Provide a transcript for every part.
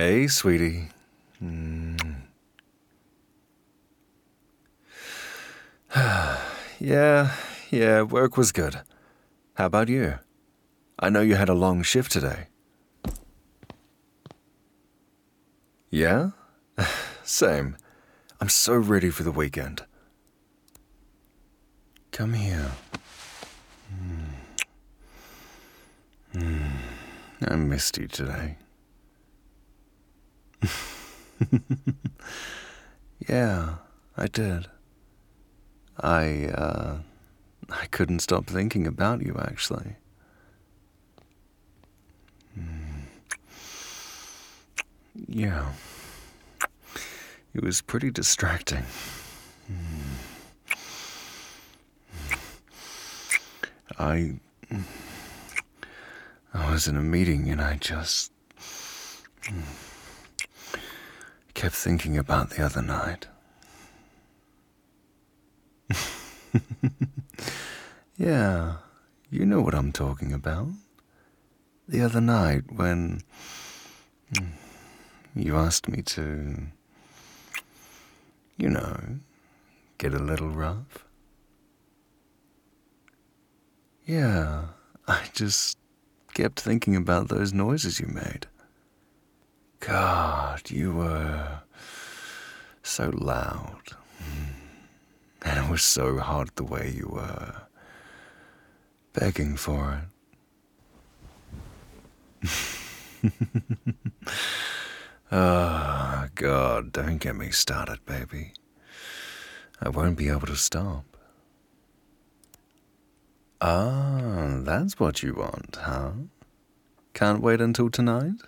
Hey, sweetie. Mm. yeah, yeah, work was good. How about you? I know you had a long shift today. Yeah? Same. I'm so ready for the weekend. Come here. Mm. Mm. I missed you today. yeah, I did. I, uh, I couldn't stop thinking about you, actually. Mm. Yeah. It was pretty distracting. Mm. I. I was in a meeting and I just. Kept thinking about the other night. yeah, you know what I'm talking about. The other night when you asked me to, you know, get a little rough. Yeah, I just kept thinking about those noises you made. God, you were so loud. And it was so hard the way you were begging for it. Ah, oh, God, don't get me started, baby. I won't be able to stop. Ah, that's what you want, huh? Can't wait until tonight?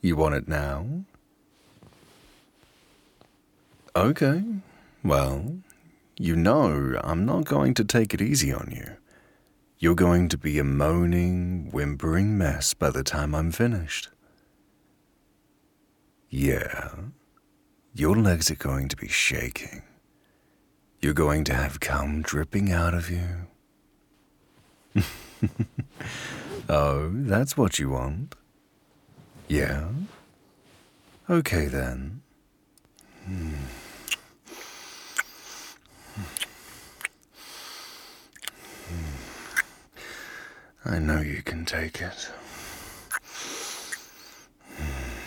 You want it now? Okay, well, you know I'm not going to take it easy on you. You're going to be a moaning, whimpering mess by the time I'm finished. Yeah, your legs are going to be shaking. You're going to have cum dripping out of you. oh, that's what you want? Yeah? Okay then. Hmm. I know you can take it.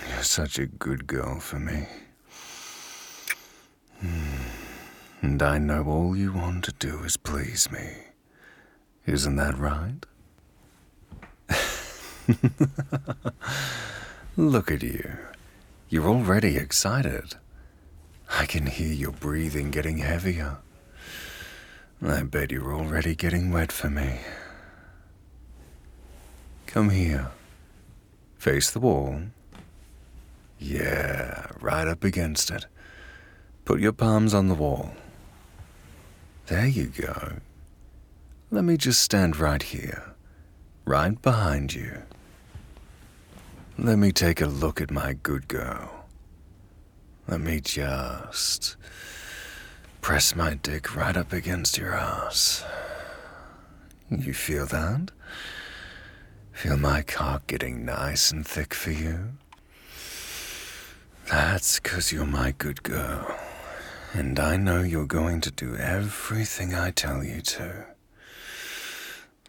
You're such a good girl for me. And I know all you want to do is please me. Isn't that right? Look at you. You're already excited. I can hear your breathing getting heavier. I bet you're already getting wet for me. Come here. Face the wall. Yeah, right up against it. Put your palms on the wall. There you go. Let me just stand right here, right behind you. Let me take a look at my good girl. Let me just press my dick right up against your ass. You feel that? Feel my cock getting nice and thick for you? That's because you're my good girl. And I know you're going to do everything I tell you to.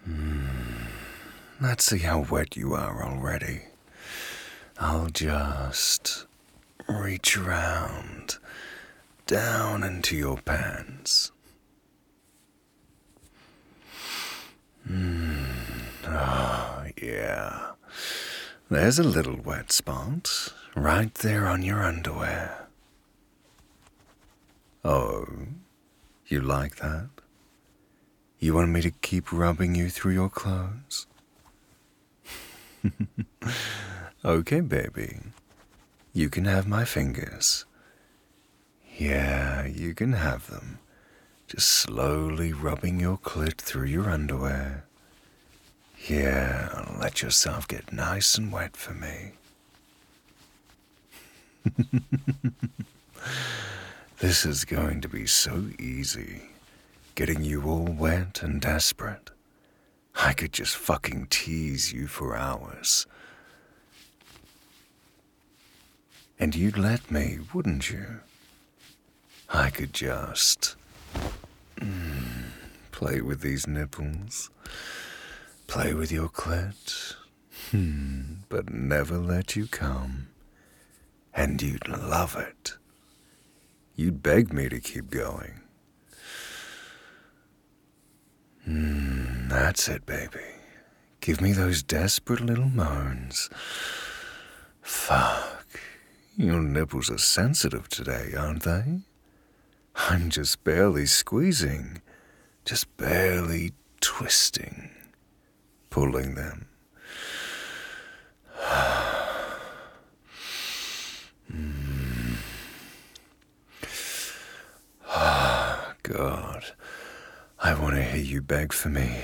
Mm. Let's see how wet you are already. I'll just reach around down into your pants. Mm. Oh, yeah. There's a little wet spot right there on your underwear. Oh, you like that? You want me to keep rubbing you through your clothes? okay, baby. You can have my fingers. Yeah, you can have them. Just slowly rubbing your clit through your underwear. Yeah, let yourself get nice and wet for me. this is going to be so easy. Getting you all wet and desperate. I could just fucking tease you for hours. And you'd let me, wouldn't you? I could just mm, play with these nipples, play with your clit, hmm, but never let you come. And you'd love it. You'd beg me to keep going. Hmm, that's it, baby. Give me those desperate little moans. Fuck. Your nipples are sensitive today, aren't they? I'm just barely squeezing, just barely twisting, pulling them. mm. God, I want to hear you beg for me.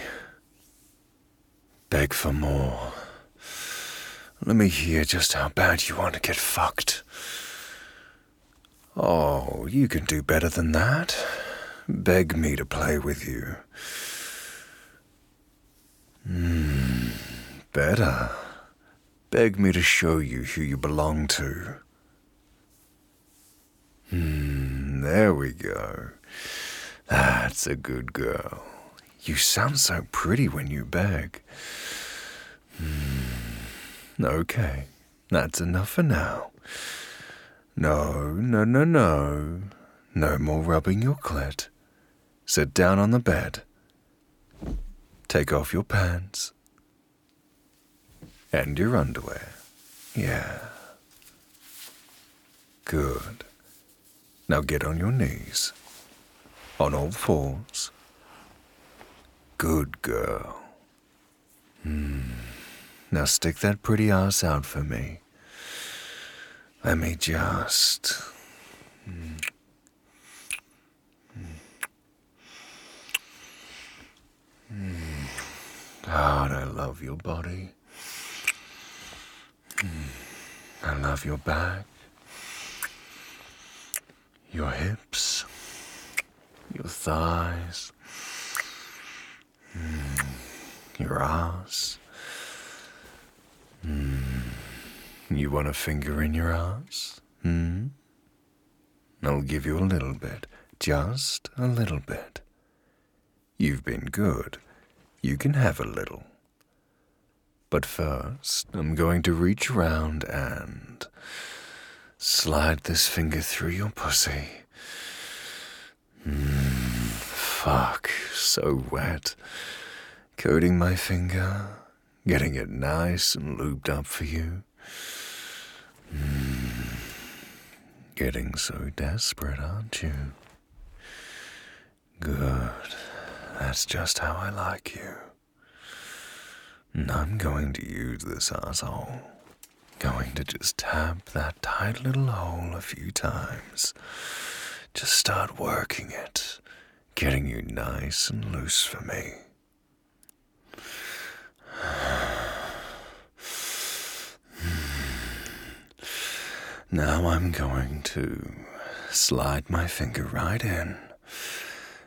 Beg for more. Let me hear just how bad you want to get fucked. Oh, you can do better than that. Beg me to play with you. Hmm, better. Beg me to show you who you belong to. Hmm, there we go. That's a good girl. You sound so pretty when you beg. Hmm. Okay, that's enough for now. No, no, no, no. No more rubbing your clit. Sit down on the bed. Take off your pants. And your underwear. Yeah. Good. Now get on your knees. On all fours. Good girl. Hmm. Now stick that pretty ass out for me. Let me just. Hmm. Hmm. God, I love your body. Hmm. I love your back, your hips, your thighs, your ass. You want a finger in your ass? Hmm? I'll give you a little bit, just a little bit. You've been good. You can have a little. But first, I'm going to reach around and slide this finger through your pussy. Mmm, fuck, so wet. Coating my finger, getting it nice and lubed up for you. Mm. Getting so desperate, aren't you? Good. That's just how I like you. I'm going to use this asshole. Going to just tap that tight little hole a few times. Just start working it, getting you nice and loose for me. Now I'm going to slide my finger right in,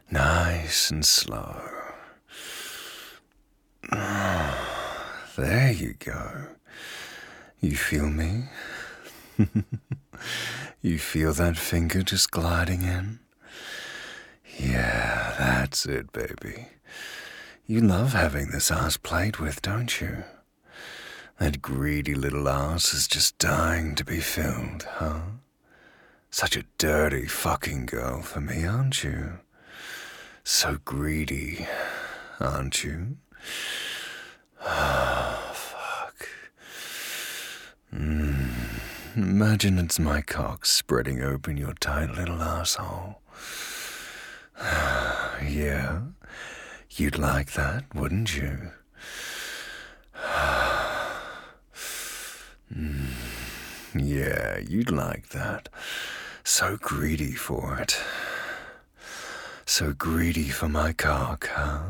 nice and slow. there you go. You feel me? you feel that finger just gliding in? Yeah, that's it, baby. You love having this ass played with, don't you? That greedy little ass is just dying to be filled, huh? Such a dirty fucking girl for me, aren't you? So greedy, aren't you? Ah, fuck. Mm. Imagine it's my cock spreading open your tight little asshole. yeah, you'd like that, wouldn't you? Mm, yeah, you'd like that. So greedy for it. So greedy for my cock, huh?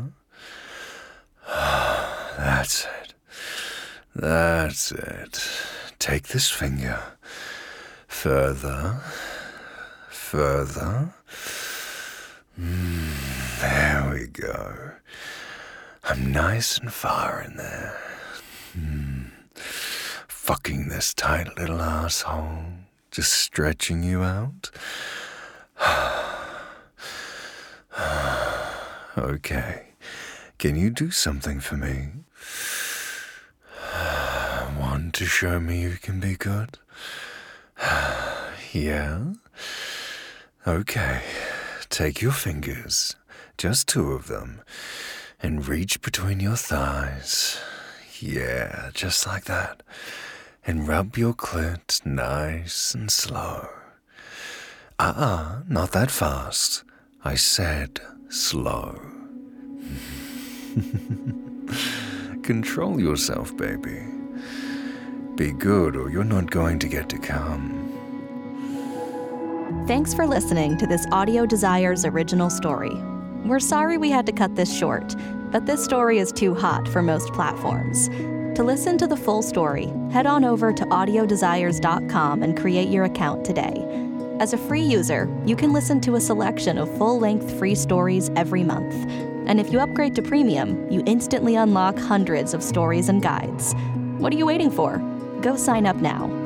That's it. That's it. Take this finger. Further. Further. Mm, there we go. I'm nice and far in there. Mm fucking this tight little asshole, Just stretching you out. okay. Can you do something for me? Want to show me you can be good? yeah? Okay. Take your fingers, just two of them, and reach between your thighs. Yeah, just like that. And rub your clit nice and slow. Ah, uh-uh, uh, not that fast. I said slow. Control yourself, baby. Be good, or you're not going to get to come. Thanks for listening to this Audio Desires original story. We're sorry we had to cut this short, but this story is too hot for most platforms. To listen to the full story, head on over to audiodesires.com and create your account today. As a free user, you can listen to a selection of full length free stories every month. And if you upgrade to premium, you instantly unlock hundreds of stories and guides. What are you waiting for? Go sign up now